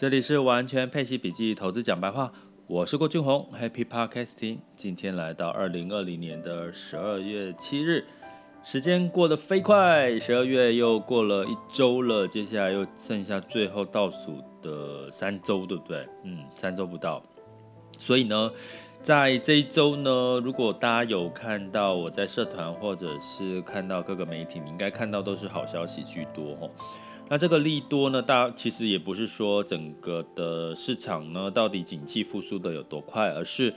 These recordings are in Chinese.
这里是完全配息笔记投资讲白话，我是郭俊宏，Happy Podcasting。今天来到二零二零年的十二月七日，时间过得飞快，十二月又过了一周了，接下来又剩下最后倒数的三周，对不对？嗯，三周不到。所以呢，在这一周呢，如果大家有看到我在社团或者是看到各个媒体，你应该看到都是好消息居多哦。那这个利多呢，大其实也不是说整个的市场呢到底景气复苏的有多快，而是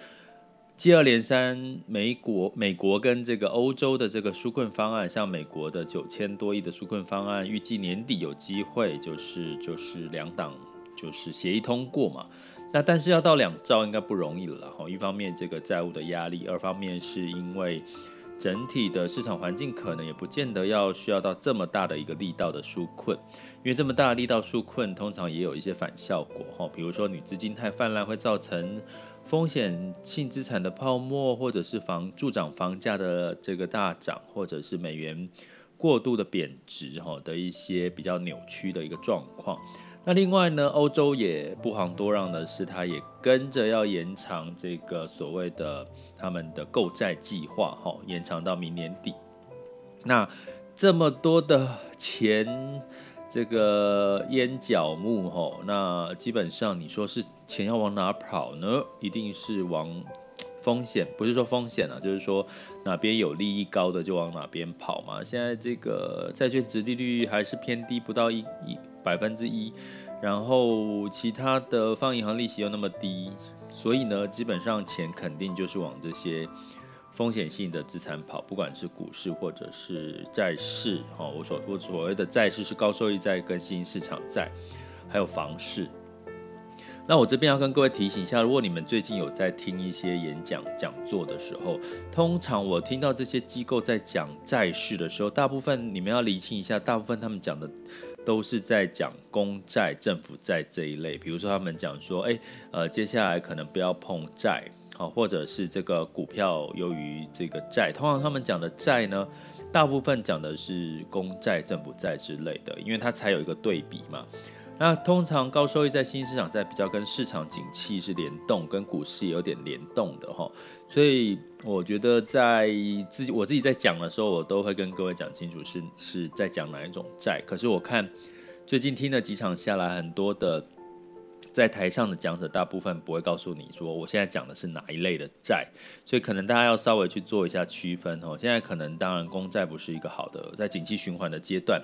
接二连三，美国、美国跟这个欧洲的这个纾困方案，像美国的九千多亿的纾困方案，预计年底有机会就是就是两党就是协议通过嘛。那但是要到两兆应该不容易了哈，一方面这个债务的压力，二方面是因为。整体的市场环境可能也不见得要需要到这么大的一个力道的纾困，因为这么大力道纾困通常也有一些反效果哈，比如说你资金太泛滥会造成风险性资产的泡沫，或者是房助长房价的这个大涨，或者是美元过度的贬值哈的一些比较扭曲的一个状况。那另外呢，欧洲也不遑多让的是，它也跟着要延长这个所谓的他们的购债计划，哈，延长到明年底。那这么多的钱，这个烟脚目，哈，那基本上你说是钱要往哪跑呢？一定是往风险，不是说风险啊，就是说哪边有利益高的就往哪边跑嘛。现在这个债券殖利率还是偏低，不到一一。百分之一，然后其他的放银行利息又那么低，所以呢，基本上钱肯定就是往这些风险性的资产跑，不管是股市或者是债市，哈，我所我所谓的债市是高收益债跟新市场债，还有房市。那我这边要跟各位提醒一下，如果你们最近有在听一些演讲讲座的时候，通常我听到这些机构在讲债市的时候，大部分你们要厘清一下，大部分他们讲的。都是在讲公债、政府债这一类，比如说他们讲说，哎，呃，接下来可能不要碰债，好，或者是这个股票由于这个债，通常他们讲的债呢，大部分讲的是公债、政府债之类的，因为它才有一个对比嘛。那通常高收益在新市场在比较跟市场景气是联动，跟股市有点联动的哈，所以我觉得在自己我自己在讲的时候，我都会跟各位讲清楚是是在讲哪一种债。可是我看最近听了几场下来，很多的在台上的讲者大部分不会告诉你说我现在讲的是哪一类的债，所以可能大家要稍微去做一下区分哦。现在可能当然公债不是一个好的在景气循环的阶段。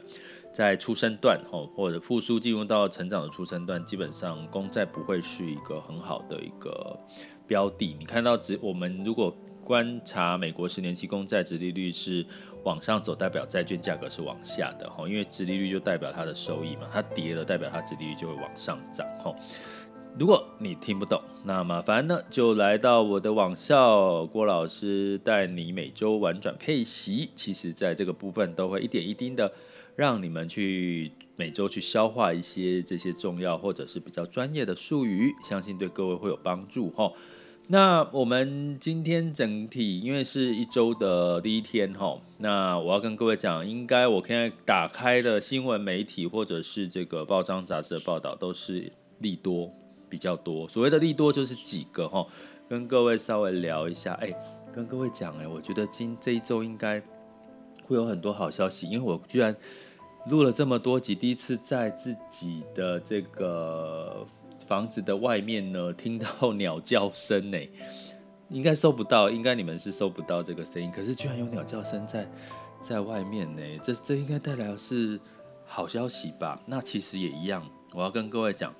在出生段哦，或者复苏进入到成长的出生段，基本上公债不会是一个很好的一个标的。你看到，只我们如果观察美国十年期公债殖利率是往上走，代表债券价格是往下的，因为殖利率就代表它的收益嘛，它跌了代表它殖利率就会往上涨，如果你听不懂，那麻烦呢就来到我的网校，郭老师带你每周玩转配息，其实在这个部分都会一点一滴的。让你们去每周去消化一些这些重要或者是比较专业的术语，相信对各位会有帮助哈。那我们今天整体因为是一周的第一天哈，那我要跟各位讲，应该我现在打开的新闻媒体或者是这个报章杂志的报道都是利多比较多。所谓的利多就是几个哈，跟各位稍微聊一下。哎，跟各位讲哎，我觉得今这一周应该会有很多好消息，因为我居然。录了这么多集，第一次在自己的这个房子的外面呢，听到鸟叫声呢，应该收不到，应该你们是收不到这个声音，可是居然有鸟叫声在在外面呢，这这应该带来的是好消息吧？那其实也一样，我要跟各位讲。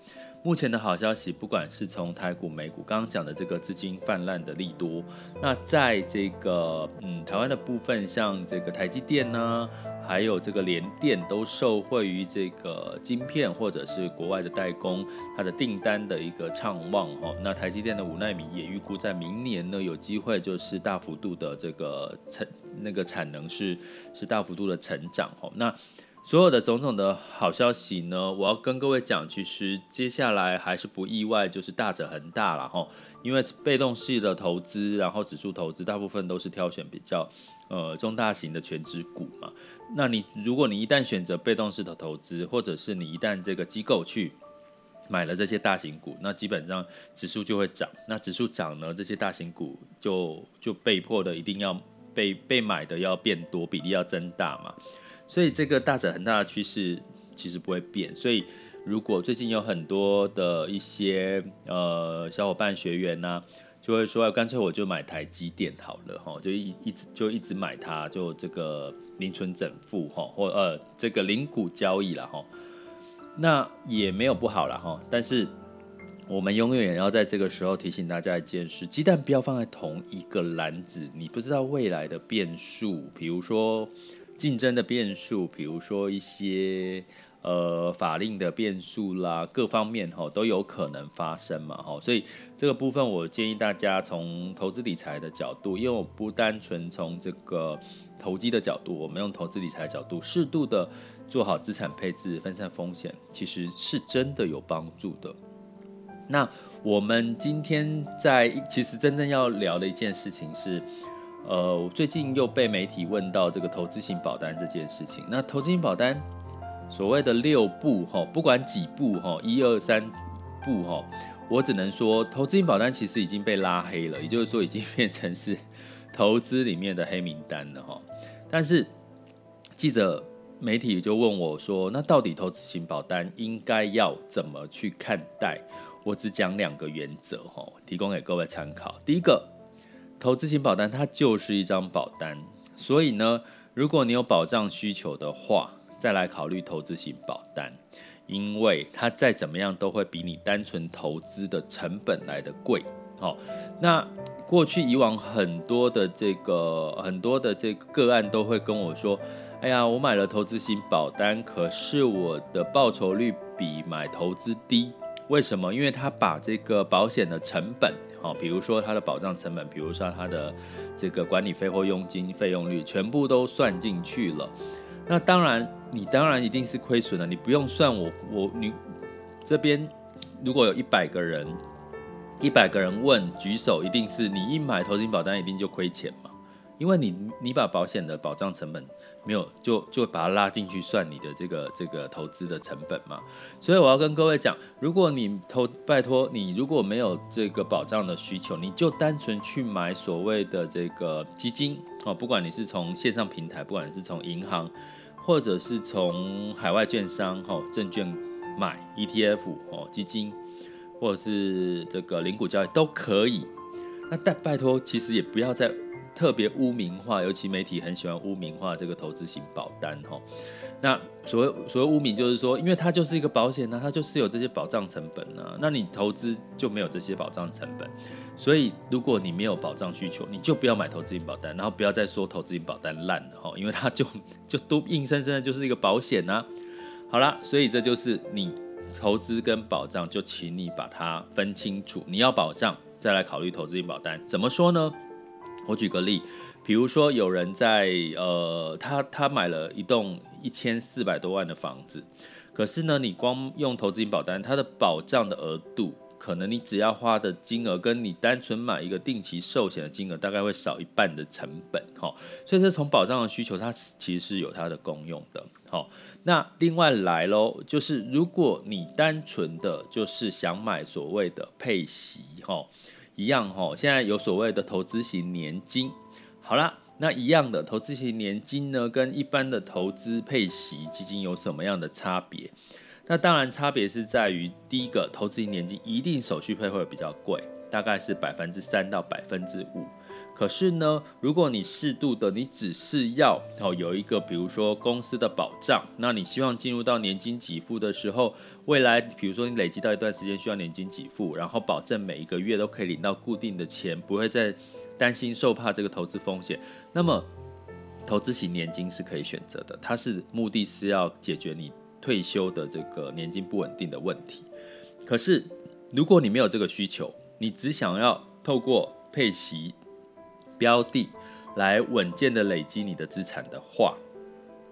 目前的好消息，不管是从台股、美股，刚刚讲的这个资金泛滥的利多，那在这个嗯台湾的部分，像这个台积电呢，还有这个联电，都受惠于这个晶片或者是国外的代工，它的订单的一个畅旺哈。那台积电的五奈米也预估在明年呢，有机会就是大幅度的这个成那个产能是是大幅度的成长哈。那所有的种种的好消息呢，我要跟各位讲，其实接下来还是不意外，就是大者恒大了哈。因为被动式的投资，然后指数投资，大部分都是挑选比较呃中大型的全职股嘛。那你如果你一旦选择被动式的投资，或者是你一旦这个机构去买了这些大型股，那基本上指数就会涨。那指数涨呢，这些大型股就就被迫的一定要被被买的要变多，比例要增大嘛。所以这个大者很大的趋势其实不会变。所以如果最近有很多的一些呃小伙伴学员呢、就会说，干脆我就买台积电好了哈，就一一直就一直买它，就这个零存整付哈，或呃这个零股交易了哈。那也没有不好了哈，但是我们永远也要在这个时候提醒大家一件事：鸡蛋不要放在同一个篮子。你不知道未来的变数，比如说竞争的变数，比如说一些呃法令的变数啦，各方面哈都有可能发生嘛哈。所以这个部分我建议大家从投资理财的角度，因为我不单纯从这个投机的角度，我们用投资理财的角度，适度的。做好资产配置，分散风险，其实是真的有帮助的。那我们今天在其实真正要聊的一件事情是，呃，最近又被媒体问到这个投资型保单这件事情。那投资型保单所谓的六步哈，不管几步哈，一二三步哈，我只能说投资型保单其实已经被拉黑了，也就是说已经变成是投资里面的黑名单了哈。但是记者。媒体就问我说：“那到底投资型保单应该要怎么去看待？”我只讲两个原则，哈，提供给各位参考。第一个，投资型保单它就是一张保单，所以呢，如果你有保障需求的话，再来考虑投资型保单，因为它再怎么样都会比你单纯投资的成本来得贵。好，那过去以往很多的这个很多的这个个案都会跟我说。哎呀，我买了投资型保单，可是我的报酬率比买投资低，为什么？因为他把这个保险的成本，好，比如说它的保障成本，比如说它的这个管理费或佣金费用率，全部都算进去了。那当然，你当然一定是亏损的，你不用算我我你这边如果有一百个人，一百个人问举手，一定是你一买投资保单一定就亏钱嘛，因为你你把保险的保障成本。没有，就就把它拉进去算你的这个这个投资的成本嘛。所以我要跟各位讲，如果你投，拜托你如果没有这个保障的需求，你就单纯去买所谓的这个基金哦，不管你是从线上平台，不管是从银行，或者是从海外券商哈证券买 ETF 哦基金，或者是这个零股交易都可以。那但拜托，其实也不要再。特别污名化，尤其媒体很喜欢污名化这个投资型保单哈。那所谓所谓污名，就是说，因为它就是一个保险呢，它就是有这些保障成本呢。那你投资就没有这些保障成本，所以如果你没有保障需求，你就不要买投资型保单，然后不要再说投资型保单烂了哈，因为它就就都硬生生的就是一个保险呐。好了，所以这就是你投资跟保障，就请你把它分清楚。你要保障，再来考虑投资型保单。怎么说呢？我举个例，比如说有人在呃，他他买了一栋一千四百多万的房子，可是呢，你光用投资型保单，它的保障的额度，可能你只要花的金额，跟你单纯买一个定期寿险的金额，大概会少一半的成本，哈。所以这从保障的需求，它其实是有它的功用的，好。那另外来喽，就是如果你单纯的就是想买所谓的配息，哈。一样哈，现在有所谓的投资型年金，好啦，那一样的投资型年金呢，跟一般的投资配息基金有什么样的差别？那当然差别是在于，第一个，投资型年金一定手续费会比较贵，大概是百分之三到百分之五。可是呢，如果你适度的，你只是要哦有一个，比如说公司的保障，那你希望进入到年金给付的时候，未来比如说你累积到一段时间需要年金给付，然后保证每一个月都可以领到固定的钱，不会再担心受怕这个投资风险，那么投资型年金是可以选择的，它是目的是要解决你退休的这个年金不稳定的问题。可是如果你没有这个需求，你只想要透过配息。标的来稳健的累积你的资产的话，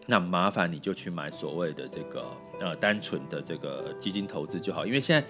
那麻烦你就去买所谓的这个呃单纯的这个基金投资就好。因为现在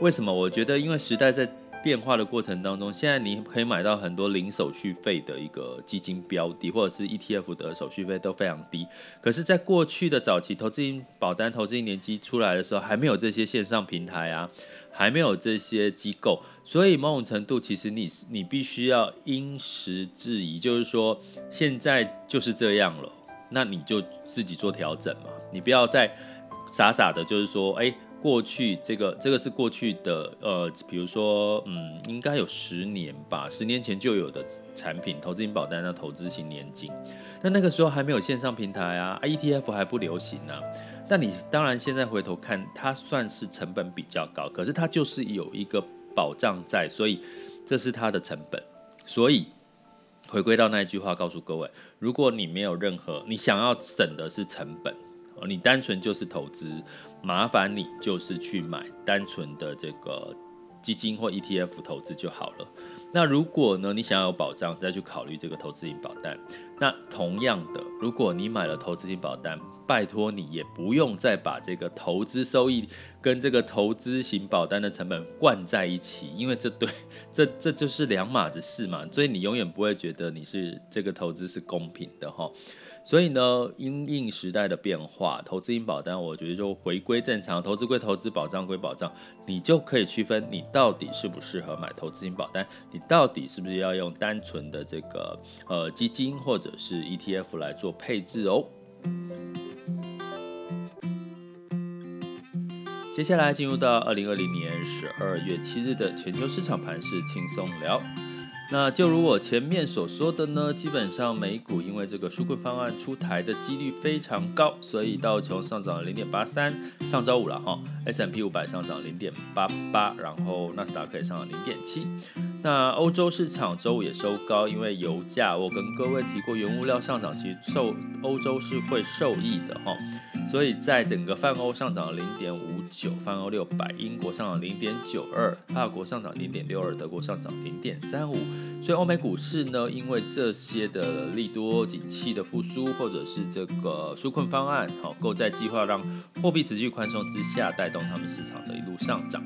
为什么我觉得，因为时代在变化的过程当中，现在你可以买到很多零手续费的一个基金标的，或者是 ETF 的手续费都非常低。可是，在过去的早期，投资型保单、投资型年金出来的时候，还没有这些线上平台啊，还没有这些机构，所以某种程度，其实你你必须要因时制宜，就是说，现在就是这样了，那你就自己做调整嘛，你不要再傻傻的，就是说，哎。过去这个这个是过去的，呃，比如说，嗯，应该有十年吧，十年前就有的产品，投资型保单啊，投资型年金，那那个时候还没有线上平台啊，ETF 还不流行啊。那你当然现在回头看，它算是成本比较高，可是它就是有一个保障在，所以这是它的成本。所以回归到那一句话，告诉各位，如果你没有任何，你想要省的是成本。你单纯就是投资，麻烦你就是去买单纯的这个基金或 ETF 投资就好了。那如果呢，你想要有保障，再去考虑这个投资型保单。那同样的，如果你买了投资型保单，拜托你也不用再把这个投资收益跟这个投资型保单的成本灌在一起，因为这对这这就是两码子事嘛。所以你永远不会觉得你是这个投资是公平的哈。所以呢，因应时代的变化，投资型保单，我觉得就回归正常，投资归投资，保障归保障，你就可以区分你到底适不适合买投资型保单，你到底是不是要用单纯的这个呃基金或者是 ETF 来做配置哦。接下来进入到二零二零年十二月七日的全球市场盘势轻松聊。那就如我前面所说的呢，基本上美股因为这个纾困方案出台的几率非常高，所以道琼上涨了零点八三，上周五了哈，S M P 五百上涨零点八八，然后纳斯达克也上涨零点七。那欧洲市场周五也收高，因为油价，我跟各位提过，原物料上涨其实受欧洲是会受益的哈。所以在整个泛欧上涨了零点五九，泛欧六百，英国上涨零点九二，法国上涨零点六二，德国上涨零点三五。所以欧美股市呢，因为这些的利多、景气的复苏，或者是这个纾困方案，好购债计划，让货币持续宽松之下，带动他们市场的一路上涨。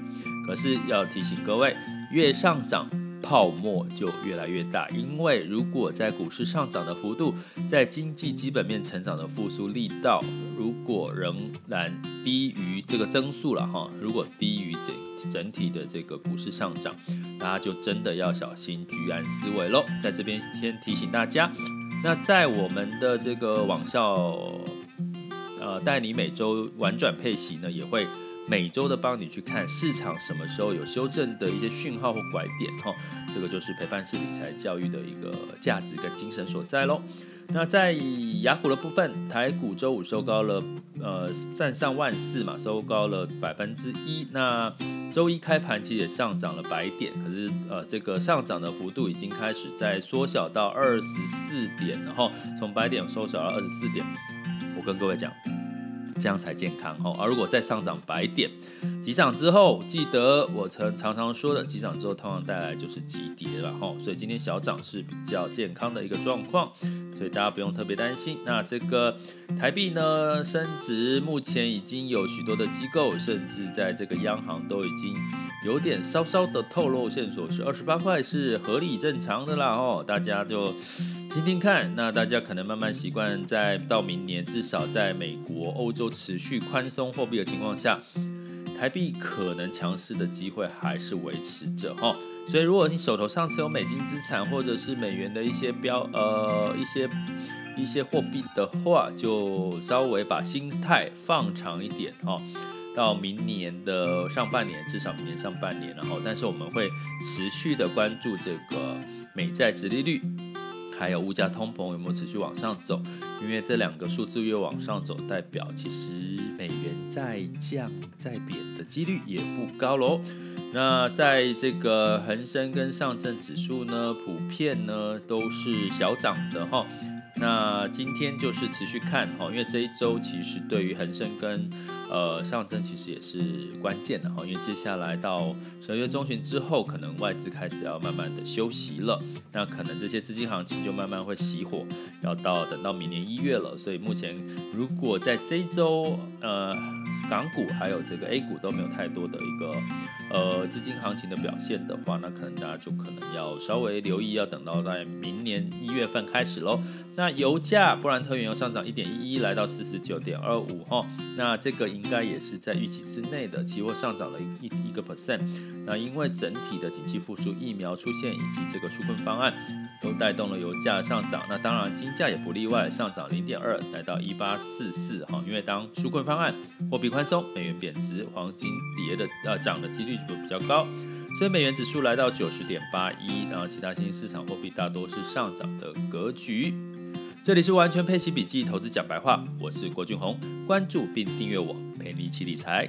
可是要提醒各位，越上涨，泡沫就越来越大，因为如果在股市上涨的幅度，在经济基本面成长的复苏力道，如果仍然低于这个增速了哈，如果低于整整体的这个股市上涨，大家就真的要小心居安思危喽。在这边先提醒大家，那在我们的这个网校，呃，带你每周玩转配息呢，也会。每周的帮你去看市场什么时候有修正的一些讯号或拐点哈，这个就是陪伴式理财教育的一个价值跟精神所在喽。那在雅股的部分，台股周五收高了，呃，站上万四嘛，收高了百分之一。那周一开盘其实也上涨了百点，可是呃，这个上涨的幅度已经开始在缩小到二十四点，然后从百点缩小到二十四点。我跟各位讲。这样才健康哦。而如果再上涨百点，急涨之后，记得我曾常常说的，急涨之后通常带来就是急跌了哈。所以今天小涨是比较健康的一个状况，所以大家不用特别担心。那这个台币呢，升值目前已经有许多的机构，甚至在这个央行都已经有点稍稍的透露线索，是二十八块是合理正常的啦哦。大家就。听听看，那大家可能慢慢习惯，在到明年，至少在美国、欧洲持续宽松货币的情况下，台币可能强势的机会还是维持着哈。所以，如果你手头上持有美金资产或者是美元的一些标呃一些一些货币的话，就稍微把心态放长一点哈。到明年的上半年，至少明年上半年，然后，但是我们会持续的关注这个美债殖利率。还有物价通膨有没有持续往上走？因为这两个数字越往上走，代表其实美元再降再贬的几率也不高喽。那在这个恒生跟上证指数呢，普遍呢都是小涨的哈。那今天就是持续看哈，因为这一周其实对于恒生跟呃上证其实也是关键的哈，因为接下来到十二月中旬之后，可能外资开始要慢慢的休息了，那可能这些资金行情就慢慢会熄火，要到等到明年一月了。所以目前如果在这一周呃港股还有这个 A 股都没有太多的一个呃资金行情的表现的话，那可能大家就可能要稍微留意，要等到在明年一月份开始喽。那油价布兰特原油上涨一点一一，来到四十九点二五哈，那这个应该也是在预期之内的，期货上涨了一一个 percent。那因为整体的景气复苏、疫苗出现以及这个纾困方案，都带动了油价上涨。那当然金价也不例外，上涨零点二，来到一八四四哈。因为当纾困方案、货币宽松、美元贬值、黄金跌的呃涨的几率就比较高，所以美元指数来到九十点八一，然后其他新兴市场货币大多是上涨的格局。这里是完全配齐笔记投资讲白话，我是郭俊宏，关注并订阅我，陪你一起理财。